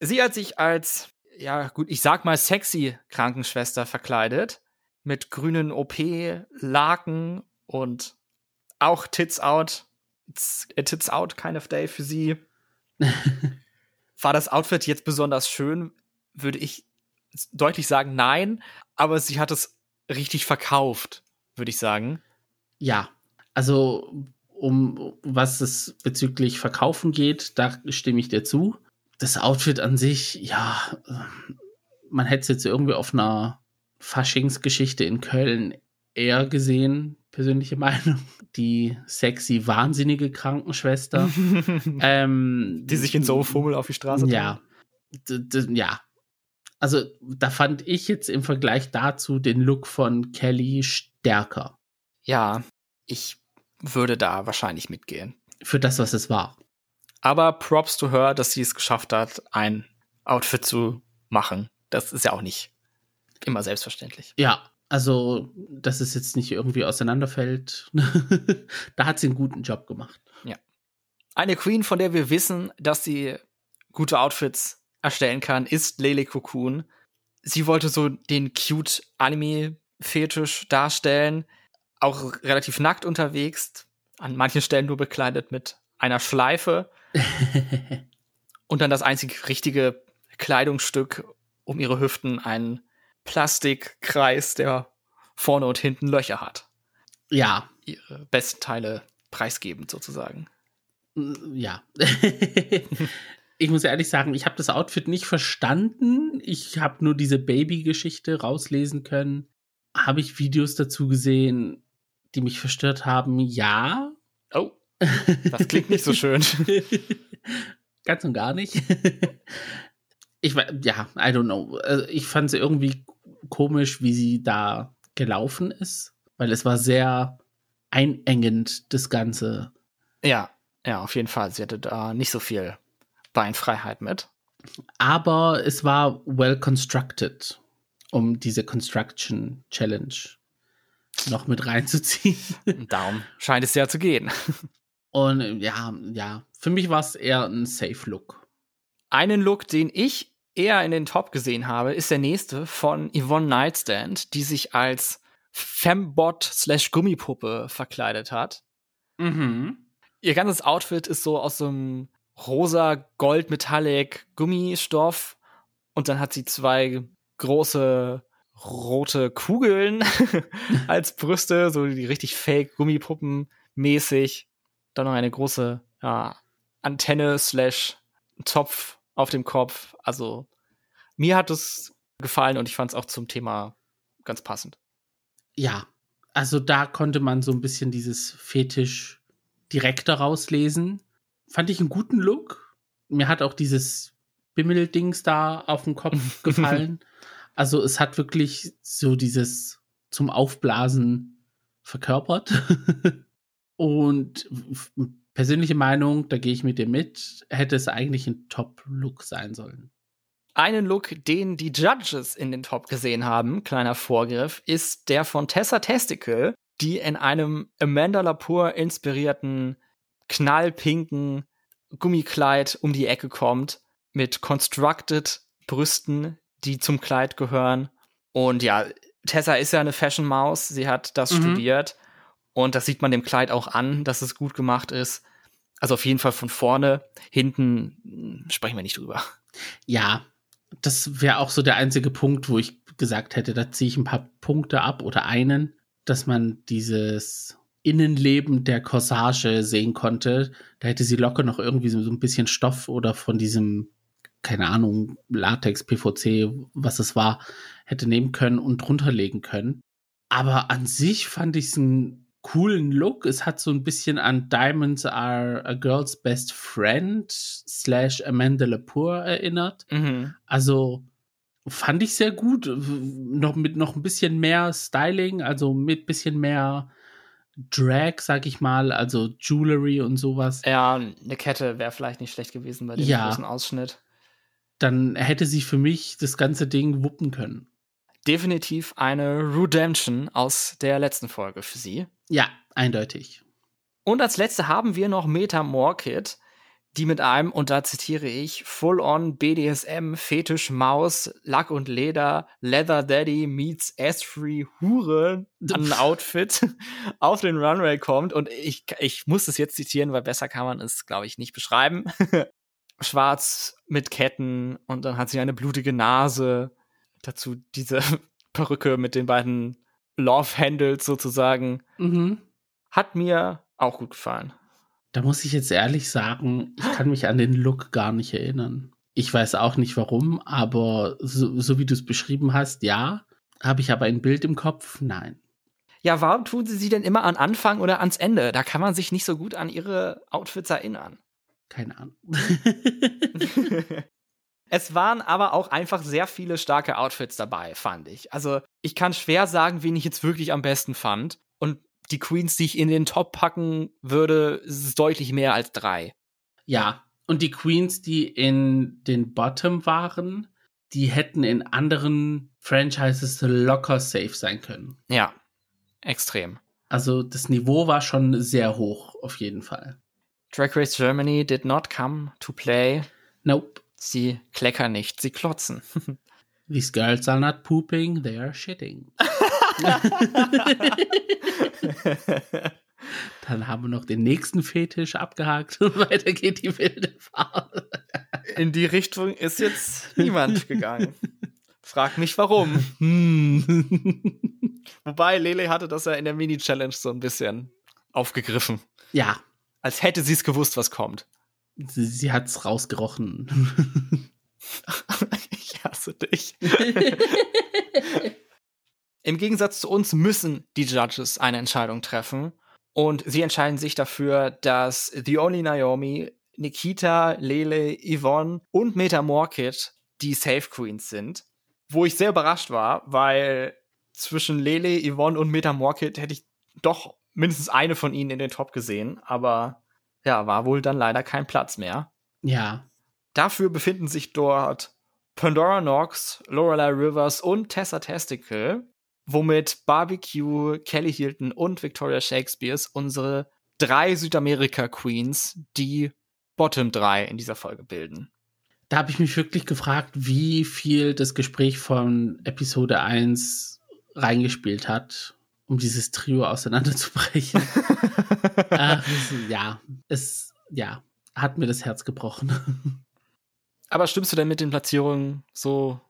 Sie hat sich als, ja gut, ich sag mal sexy Krankenschwester verkleidet. Mit grünen OP-Laken und auch Tits Out, it's a Tits Out kind of day für sie. War das Outfit jetzt besonders schön, würde ich deutlich sagen nein, aber sie hat es richtig verkauft, würde ich sagen. Ja, also um was es bezüglich Verkaufen geht, da stimme ich dir zu. Das Outfit an sich, ja, man hätte es jetzt irgendwie auf einer Faschingsgeschichte in Köln eher gesehen, persönliche Meinung. Die sexy, wahnsinnige Krankenschwester. ähm, die sich in so Fummel auf die Straße Ja. Ja. Also, da fand ich jetzt im Vergleich dazu den Look von Kelly stärker. Ja, ich würde da wahrscheinlich mitgehen. Für das, was es war. Aber Props to her, dass sie es geschafft hat, ein Outfit zu machen. Das ist ja auch nicht immer selbstverständlich. Ja, also, dass es jetzt nicht irgendwie auseinanderfällt. da hat sie einen guten Job gemacht. Ja. Eine Queen, von der wir wissen, dass sie gute Outfits erstellen kann, ist Lele Cocoon. Sie wollte so den cute Anime-Fetisch darstellen. Auch relativ nackt unterwegs. An manchen Stellen nur bekleidet mit einer Schleife. und dann das einzig richtige Kleidungsstück um ihre Hüften ein Plastikkreis, der vorne und hinten Löcher hat. Ja. Ihre besten Teile preisgebend sozusagen. Ja. ich muss ehrlich sagen, ich habe das Outfit nicht verstanden. Ich habe nur diese Baby-Geschichte rauslesen können. Habe ich Videos dazu gesehen, die mich verstört haben? Ja. Oh. Das klingt nicht so schön. Ganz und gar nicht. ich ja, I don't know. Also ich fand sie irgendwie komisch, wie sie da gelaufen ist, weil es war sehr einengend, das Ganze. Ja, ja, auf jeden Fall. Sie hatte da nicht so viel Beinfreiheit mit. Aber es war well constructed, um diese Construction Challenge noch mit reinzuziehen. Darum scheint es ja zu gehen. Und ja, ja, für mich war es eher ein Safe Look. Einen Look, den ich eher in den Top gesehen habe, ist der nächste von Yvonne Nightstand, die sich als Fembot slash Gummipuppe verkleidet hat. Mhm. Ihr ganzes Outfit ist so aus so einem rosa Gold Metallic Gummistoff und dann hat sie zwei große rote Kugeln als Brüste, so die richtig fake Gummipuppen mäßig. Dann noch eine große ja, Antenne slash Topf auf dem Kopf. Also mir hat es gefallen und ich fand es auch zum Thema ganz passend. Ja, also da konnte man so ein bisschen dieses Fetisch direkt rauslesen. Fand ich einen guten Look. Mir hat auch dieses Bimmeldings da auf dem Kopf gefallen. also es hat wirklich so dieses zum Aufblasen verkörpert. und persönliche Meinung, da gehe ich mit dir mit, hätte es eigentlich ein Top-Look sein sollen. Einen Look, den die Judges in den Top gesehen haben, kleiner Vorgriff, ist der von Tessa Testicle, die in einem Amanda Lepore inspirierten knallpinken Gummikleid um die Ecke kommt, mit constructed Brüsten, die zum Kleid gehören. Und ja, Tessa ist ja eine Fashion-Maus, sie hat das mhm. studiert und das sieht man dem Kleid auch an, dass es gut gemacht ist. Also auf jeden Fall von vorne, hinten hm, sprechen wir nicht drüber. Ja, das wäre auch so der einzige Punkt, wo ich gesagt hätte, da ziehe ich ein paar Punkte ab oder einen, dass man dieses Innenleben der Corsage sehen konnte. Da hätte sie locker noch irgendwie so, ein bisschen Stoff oder von diesem, keine Ahnung, Latex, PVC, was es war, hätte nehmen können und drunter legen können. Aber an sich fand ich es ein coolen Look. Es hat so ein bisschen an Diamonds Are a Girl's Best Friend slash Amanda Lepore erinnert. Mhm. Also fand ich sehr gut. Noch mit noch ein bisschen mehr Styling, also mit bisschen mehr Drag, sag ich mal, also Jewelry und sowas. Ja, eine Kette wäre vielleicht nicht schlecht gewesen bei dem ja. großen Ausschnitt. Dann hätte sie für mich das ganze Ding wuppen können definitiv eine Redemption aus der letzten Folge für sie. Ja, eindeutig. Und als letzte haben wir noch Meta Morkit, die mit einem, und da zitiere ich, Full-on BDSM, Fetisch, Maus, Lack und Leder, Leather Daddy meets S-Free Hure an Outfit auf den Runway kommt. Und ich, ich muss das jetzt zitieren, weil besser kann man es, glaube ich, nicht beschreiben. Schwarz mit Ketten und dann hat sie eine blutige Nase Dazu diese Perücke mit den beiden Love Handles sozusagen. Mhm. Hat mir auch gut gefallen. Da muss ich jetzt ehrlich sagen, ich kann mich an den Look gar nicht erinnern. Ich weiß auch nicht warum, aber so, so wie du es beschrieben hast, ja. Habe ich aber ein Bild im Kopf? Nein. Ja, warum tun sie sie denn immer an Anfang oder ans Ende? Da kann man sich nicht so gut an ihre Outfits erinnern. Keine Ahnung. es waren aber auch einfach sehr viele starke Outfits dabei, fand ich. Also, ich kann schwer sagen, wen ich jetzt wirklich am besten fand. Die Queens, die ich in den Top packen würde, ist deutlich mehr als drei. Ja, und die Queens, die in den Bottom waren, die hätten in anderen Franchises locker safe sein können. Ja, extrem. Also das Niveau war schon sehr hoch, auf jeden Fall. Drag Race Germany did not come to play. Nope. Sie kleckern nicht, sie klotzen. These girls are not pooping, they are shitting. Dann haben wir noch den nächsten Fetisch abgehakt und weiter geht die wilde Fahrt. In die Richtung ist jetzt niemand gegangen. Frag mich warum. Wobei Lele hatte das ja in der Mini-Challenge so ein bisschen aufgegriffen. Ja. Als hätte sie es gewusst, was kommt. Sie, sie es rausgerochen. ich hasse dich. Im Gegensatz zu uns müssen die Judges eine Entscheidung treffen. Und sie entscheiden sich dafür, dass The Only Naomi, Nikita, Lele, Yvonne und Meta Morkit die Safe Queens sind. Wo ich sehr überrascht war, weil zwischen Lele, Yvonne und Meta Morkit hätte ich doch mindestens eine von ihnen in den Top gesehen. Aber ja, war wohl dann leider kein Platz mehr. Ja. Dafür befinden sich dort Pandora Knox, Lorelei Rivers und Tessa Testicle womit Barbecue, Kelly Hilton und Victoria Shakespeares unsere drei Südamerika-Queens die Bottom 3 in dieser Folge bilden. Da habe ich mich wirklich gefragt, wie viel das Gespräch von Episode 1 reingespielt hat, um dieses Trio auseinanderzubrechen. äh, ja, es ja, hat mir das Herz gebrochen. Aber stimmst du denn mit den Platzierungen so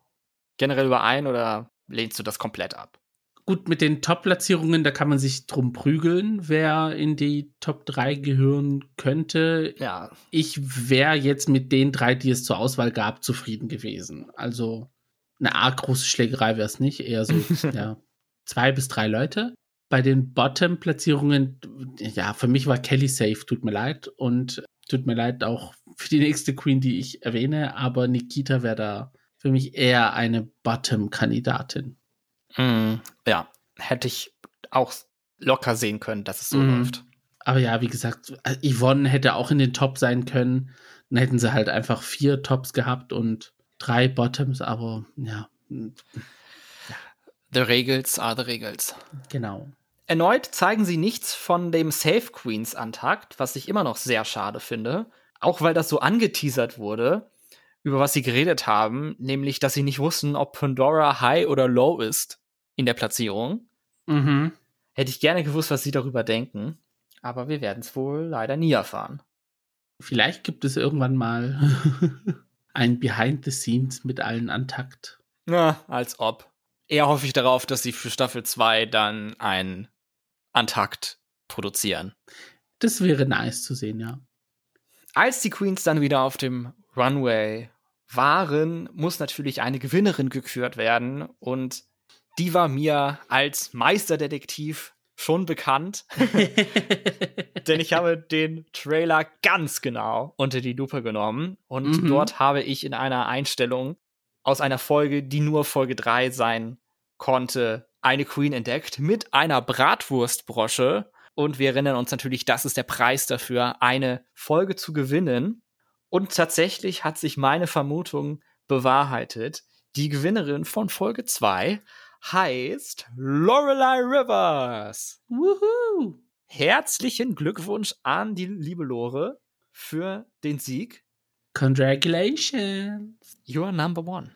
generell überein oder lehnst du das komplett ab? Gut, mit den Top-Platzierungen, da kann man sich drum prügeln, wer in die Top 3 gehören könnte. Ja. Ich wäre jetzt mit den drei, die es zur Auswahl gab, zufrieden gewesen. Also eine arg große Schlägerei wäre es nicht, eher so, ja, zwei bis drei Leute. Bei den Bottom-Platzierungen, ja, für mich war Kelly safe, tut mir leid. Und tut mir leid auch für die nächste Queen, die ich erwähne, aber Nikita wäre da für mich eher eine Bottom-Kandidatin. Mm, ja, hätte ich auch locker sehen können, dass es so mm. läuft. Aber ja, wie gesagt, Yvonne hätte auch in den Top sein können. Dann hätten sie halt einfach vier Tops gehabt und drei Bottoms, aber ja. The Regels are the Regels. Genau. Erneut zeigen sie nichts von dem Safe Queens Antakt, was ich immer noch sehr schade finde. Auch weil das so angeteasert wurde, über was sie geredet haben, nämlich, dass sie nicht wussten, ob Pandora high oder low ist in der Platzierung. Mhm. Hätte ich gerne gewusst, was sie darüber denken. Aber wir werden es wohl leider nie erfahren. Vielleicht gibt es irgendwann mal ein Behind the Scenes mit allen Antakt. Na, als ob. Eher hoffe ich darauf, dass sie für Staffel 2 dann ein Antakt produzieren. Das wäre nice zu sehen, ja. Als die Queens dann wieder auf dem Runway waren, muss natürlich eine Gewinnerin gekürt werden. Und die war mir als Meisterdetektiv schon bekannt. Denn ich habe den Trailer ganz genau unter die Lupe genommen. Und mhm. dort habe ich in einer Einstellung aus einer Folge, die nur Folge 3 sein konnte, eine Queen entdeckt mit einer Bratwurstbrosche. Und wir erinnern uns natürlich, das ist der Preis dafür, eine Folge zu gewinnen. Und tatsächlich hat sich meine Vermutung bewahrheitet. Die Gewinnerin von Folge 2 heißt Lorelei Rivers. Woohoo! Herzlichen Glückwunsch an die liebe Lore für den Sieg. Congratulations. You're number one.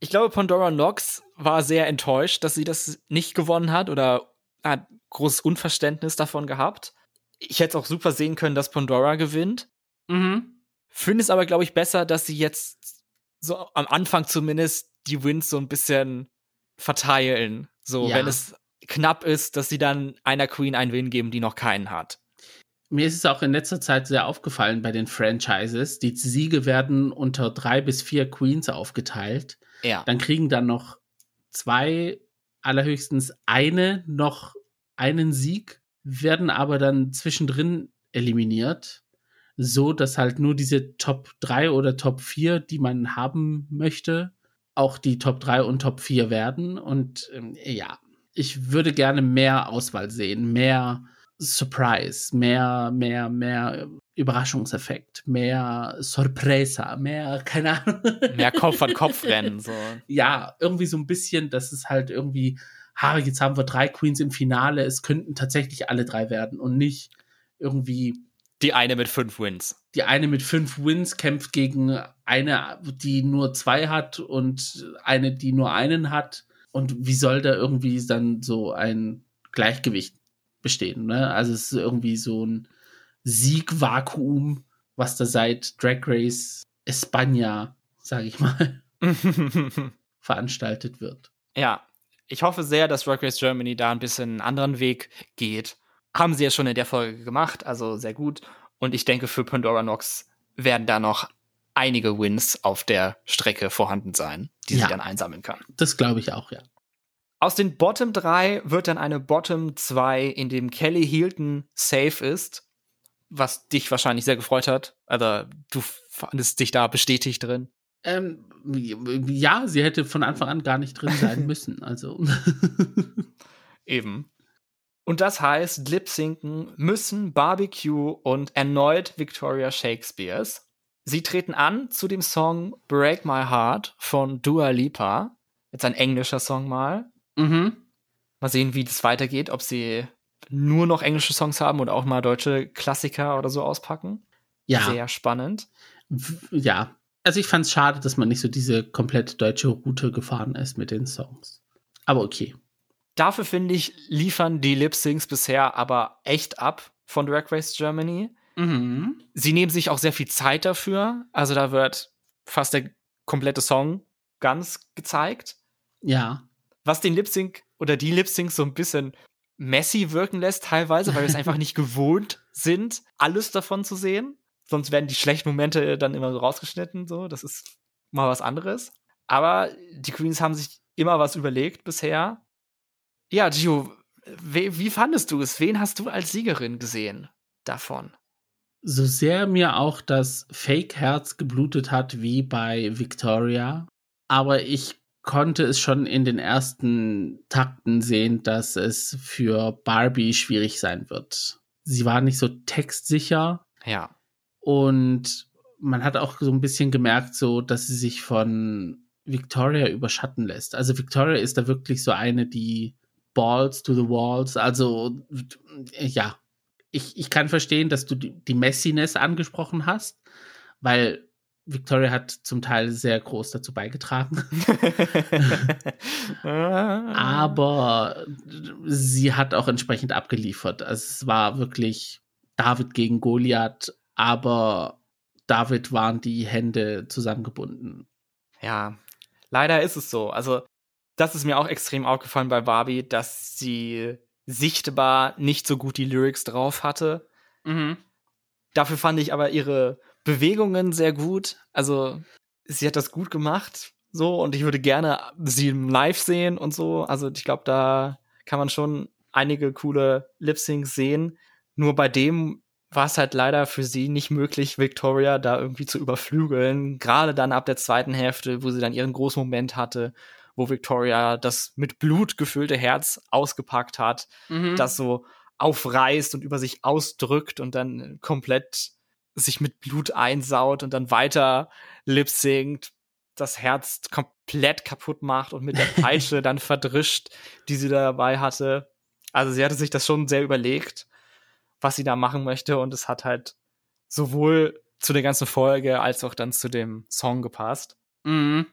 Ich glaube, Pandora Knox war sehr enttäuscht, dass sie das nicht gewonnen hat oder hat großes Unverständnis davon gehabt. Ich hätte auch super sehen können, dass Pandora gewinnt. Mhm. Finde es aber, glaube ich, besser, dass sie jetzt so am Anfang zumindest die Wins so ein bisschen verteilen. So, ja. wenn es knapp ist, dass sie dann einer Queen einen Win geben, die noch keinen hat. Mir ist es auch in letzter Zeit sehr aufgefallen bei den Franchises. Die Siege werden unter drei bis vier Queens aufgeteilt. Ja. Dann kriegen dann noch zwei, allerhöchstens eine noch einen Sieg, werden aber dann zwischendrin eliminiert, so dass halt nur diese Top 3 oder Top 4, die man haben möchte, auch die Top 3 und Top 4 werden. Und ähm, ja, ich würde gerne mehr Auswahl sehen, mehr Surprise, mehr, mehr, mehr Überraschungseffekt, mehr Sorpresa, mehr, keine Ahnung. Mehr Kopf an Kopf rennen, so. Ja, irgendwie so ein bisschen, dass es halt irgendwie, ha, jetzt haben wir drei Queens im Finale, es könnten tatsächlich alle drei werden und nicht irgendwie. Die eine mit fünf Wins. Die eine mit fünf Wins kämpft gegen eine, die nur zwei hat und eine, die nur einen hat. Und wie soll da irgendwie dann so ein Gleichgewicht bestehen. Ne? Also es ist irgendwie so ein Siegvakuum, was da seit Drag Race España, sage ich mal, veranstaltet wird. Ja, ich hoffe sehr, dass Drag Race Germany da ein bisschen einen anderen Weg geht. Haben sie ja schon in der Folge gemacht, also sehr gut. Und ich denke, für Pandora Nox werden da noch einige Wins auf der Strecke vorhanden sein, die ja, sie dann einsammeln kann. Das glaube ich auch, ja. Aus den Bottom 3 wird dann eine Bottom 2, in dem Kelly Hilton safe ist, was dich wahrscheinlich sehr gefreut hat. Also du fandest dich da bestätigt drin. Ähm, ja, sie hätte von Anfang an gar nicht drin sein müssen. Also. Eben. Und das heißt, Lip-Sinken müssen Barbecue und erneut Victoria Shakespeares. Sie treten an zu dem Song Break My Heart von Dua Lipa. Jetzt ein englischer Song mal. Mhm. Mal sehen, wie das weitergeht, ob sie nur noch englische Songs haben oder auch mal deutsche Klassiker oder so auspacken. Ja. Sehr spannend. Ja. Also ich fand es schade, dass man nicht so diese komplett deutsche Route gefahren ist mit den Songs. Aber okay. Dafür finde ich, liefern die Lip-Syncs bisher aber echt ab von Drag Race Germany. Mhm. Sie nehmen sich auch sehr viel Zeit dafür. Also da wird fast der komplette Song ganz gezeigt. Ja was den Lip Sync oder die Lip Syncs so ein bisschen messy wirken lässt teilweise, weil wir es einfach nicht gewohnt sind, alles davon zu sehen. Sonst werden die schlechten Momente dann immer so rausgeschnitten, so. Das ist mal was anderes. Aber die Queens haben sich immer was überlegt bisher. Ja, Gio, wie, wie fandest du es? Wen hast du als Siegerin gesehen davon? So sehr mir auch das Fake-Herz geblutet hat wie bei Victoria, aber ich konnte es schon in den ersten Takten sehen, dass es für Barbie schwierig sein wird. Sie war nicht so textsicher. Ja. Und man hat auch so ein bisschen gemerkt, so, dass sie sich von Victoria überschatten lässt. Also Victoria ist da wirklich so eine, die Balls to the Walls. Also, ja. Ich, ich kann verstehen, dass du die, die Messiness angesprochen hast, weil Victoria hat zum Teil sehr groß dazu beigetragen. Aber sie hat auch entsprechend abgeliefert. Also es war wirklich David gegen Goliath, aber David waren die Hände zusammengebunden. Ja, leider ist es so. Also, das ist mir auch extrem aufgefallen bei Barbie, dass sie sichtbar nicht so gut die Lyrics drauf hatte. Mhm. Dafür fand ich aber ihre Bewegungen sehr gut. Also sie hat das gut gemacht, so und ich würde gerne sie live sehen und so. Also ich glaube, da kann man schon einige coole Lip Syncs sehen. Nur bei dem war es halt leider für sie nicht möglich, Victoria da irgendwie zu überflügeln. Gerade dann ab der zweiten Hälfte, wo sie dann ihren großen Moment hatte, wo Victoria das mit Blut gefüllte Herz ausgepackt hat, mhm. das so aufreißt und über sich ausdrückt und dann komplett sich mit Blut einsaut und dann weiter lip singt, das Herz komplett kaputt macht und mit der Peitsche dann verdrischt, die sie dabei hatte. Also sie hatte sich das schon sehr überlegt, was sie da machen möchte und es hat halt sowohl zu der ganzen Folge als auch dann zu dem Song gepasst. Mhm.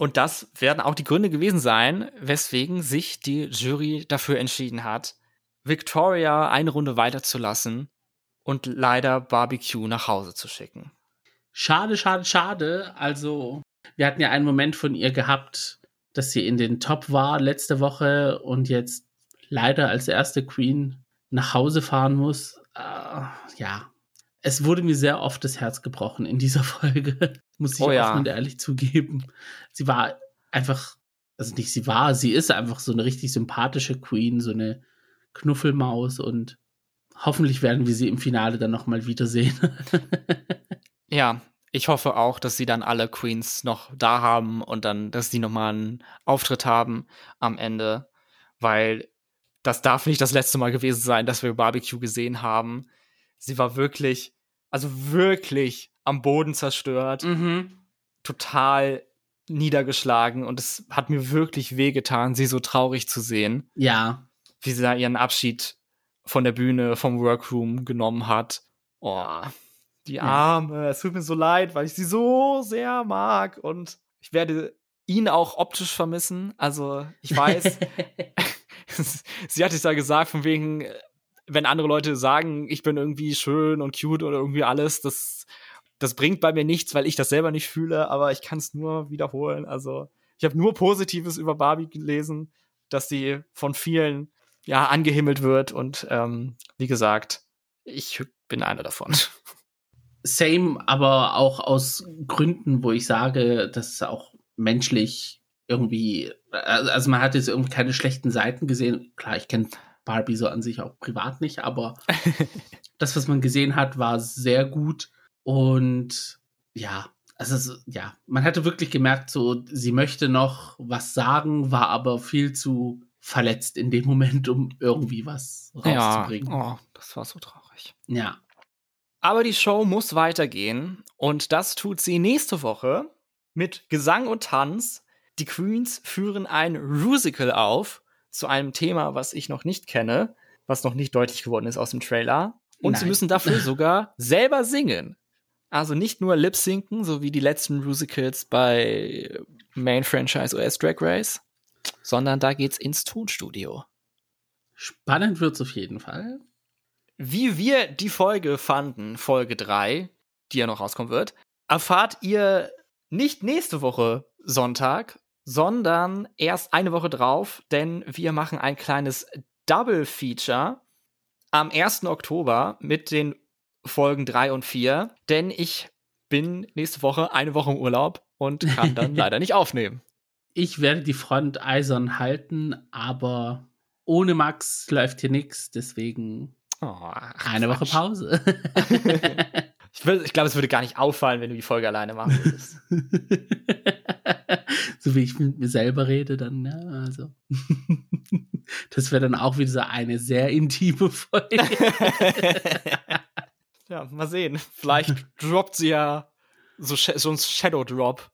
Und das werden auch die Gründe gewesen sein, weswegen sich die Jury dafür entschieden hat, Victoria eine Runde weiterzulassen und leider Barbecue nach Hause zu schicken. Schade, schade, schade. Also, Wir hatten ja einen Moment von ihr gehabt, dass sie in den Top war letzte Woche und jetzt leider als erste Queen nach Hause fahren muss. Uh, ja, es wurde mir sehr oft das Herz gebrochen in dieser Folge, muss ich oh, ja. offen und ehrlich zugeben. Sie war einfach, also nicht sie war, sie ist einfach so eine richtig sympathische Queen, so eine Knuffelmaus und hoffentlich werden wir sie im Finale dann nochmal wiedersehen. ja, ich hoffe auch, dass sie dann alle Queens noch da haben und dann, dass sie nochmal einen Auftritt haben am Ende, weil das darf nicht das letzte Mal gewesen sein, dass wir Barbecue gesehen haben. Sie war wirklich, also wirklich am Boden zerstört, mhm. total niedergeschlagen und es hat mir wirklich wehgetan, sie so traurig zu sehen. Ja. Wie sie da ihren Abschied von der Bühne, vom Workroom genommen hat. Oh, die ja. Arme. Es tut mir so leid, weil ich sie so sehr mag und ich werde ihn auch optisch vermissen. Also, ich weiß, sie hat es ja gesagt, von wegen, wenn andere Leute sagen, ich bin irgendwie schön und cute oder irgendwie alles, das, das bringt bei mir nichts, weil ich das selber nicht fühle, aber ich kann es nur wiederholen. Also, ich habe nur Positives über Barbie gelesen, dass sie von vielen ja angehimmelt wird und ähm, wie gesagt, ich bin einer davon. Same, aber auch aus Gründen, wo ich sage, dass auch menschlich irgendwie, also man hat jetzt irgendwie keine schlechten Seiten gesehen. Klar, ich kenne Barbie so an sich auch privat nicht, aber das, was man gesehen hat, war sehr gut und ja, also ja, man hatte wirklich gemerkt, so sie möchte noch was sagen, war aber viel zu verletzt in dem Moment, um irgendwie was rauszubringen. Ja, oh, das war so traurig. Ja. Aber die Show muss weitergehen und das tut sie nächste Woche mit Gesang und Tanz. Die Queens führen ein Musical auf zu einem Thema, was ich noch nicht kenne, was noch nicht deutlich geworden ist aus dem Trailer. Und Nein. sie müssen dafür sogar selber singen. Also nicht nur lip-sinken, so wie die letzten Musicals bei Main Franchise US Drag Race, sondern da geht's ins Tonstudio. Spannend wird's auf jeden Fall. Wie wir die Folge fanden, Folge 3, die ja noch rauskommen wird, erfahrt ihr nicht nächste Woche Sonntag, sondern erst eine Woche drauf, denn wir machen ein kleines Double Feature am 1. Oktober mit den Folgen 3 und 4, denn ich bin nächste Woche eine Woche im Urlaub und kann dann leider nicht aufnehmen. Ich werde die Front eisern halten, aber ohne Max läuft hier nichts, deswegen oh, eine Woche Pause. ich, ich glaube, es würde gar nicht auffallen, wenn du die Folge alleine machen würdest. so wie ich mit mir selber rede, dann, ja, also. das wäre dann auch wieder so eine sehr intime Folge. ja, mal sehen. Vielleicht droppt sie ja so, so ein Shadow Drop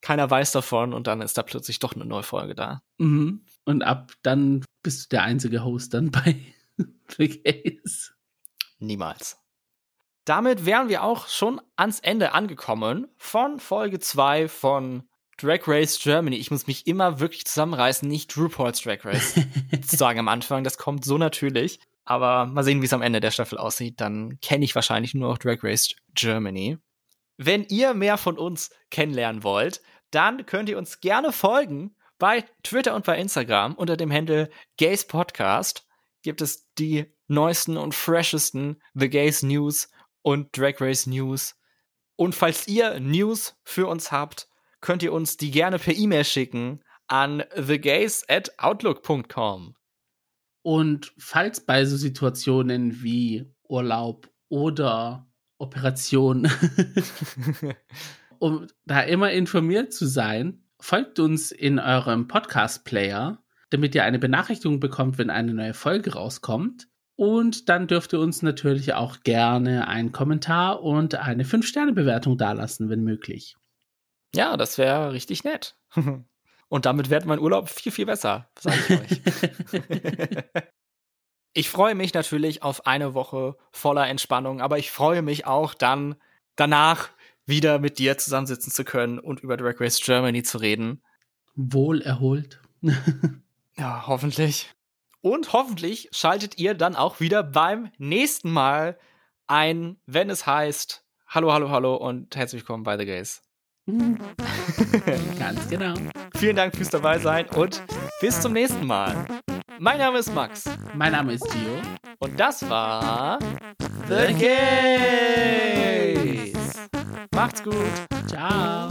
keiner weiß davon und dann ist da plötzlich doch eine neue Folge da. Mhm. Und ab dann bist du der einzige Host dann bei The Gays. Niemals. Damit wären wir auch schon ans Ende angekommen von Folge 2 von Drag Race Germany. Ich muss mich immer wirklich zusammenreißen, nicht RuPaul's Drag Race zu sagen am Anfang. Das kommt so natürlich. Aber mal sehen, wie es am Ende der Staffel aussieht. Dann kenne ich wahrscheinlich nur noch Drag Race Germany. Wenn ihr mehr von uns kennenlernen wollt, dann könnt ihr uns gerne folgen bei Twitter und bei Instagram unter dem Handle Gays Podcast. Gibt es die neuesten und freshesten The Gays News und Drag Race News. Und falls ihr News für uns habt, könnt ihr uns die gerne per E-Mail schicken an thegays at outlook.com. Und falls bei so Situationen wie Urlaub oder Operation, um da immer informiert zu sein, folgt uns in eurem Podcast-Player, damit ihr eine Benachrichtigung bekommt, wenn eine neue Folge rauskommt. Und dann dürft ihr uns natürlich auch gerne einen Kommentar und eine 5-Sterne-Bewertung dalassen, wenn möglich. Ja, das wäre richtig nett. Und damit wird mein Urlaub viel, viel besser, sage ich euch. ich freue mich natürlich auf eine Woche voller Entspannung, aber ich freue mich auch dann danach wieder mit dir zusammensitzen zu können und über Drag Race Germany zu reden. Wohl erholt. ja, hoffentlich. Und hoffentlich schaltet ihr dann auch wieder beim nächsten Mal ein, wenn es heißt Hallo, hallo, hallo und herzlich willkommen bei The Gays. Ganz genau. Vielen Dank fürs dabei sein und bis zum nächsten Mal. Mein Name ist Max. Mein Name ist Gio. Und das war The Case. Macht's gut. Ciao.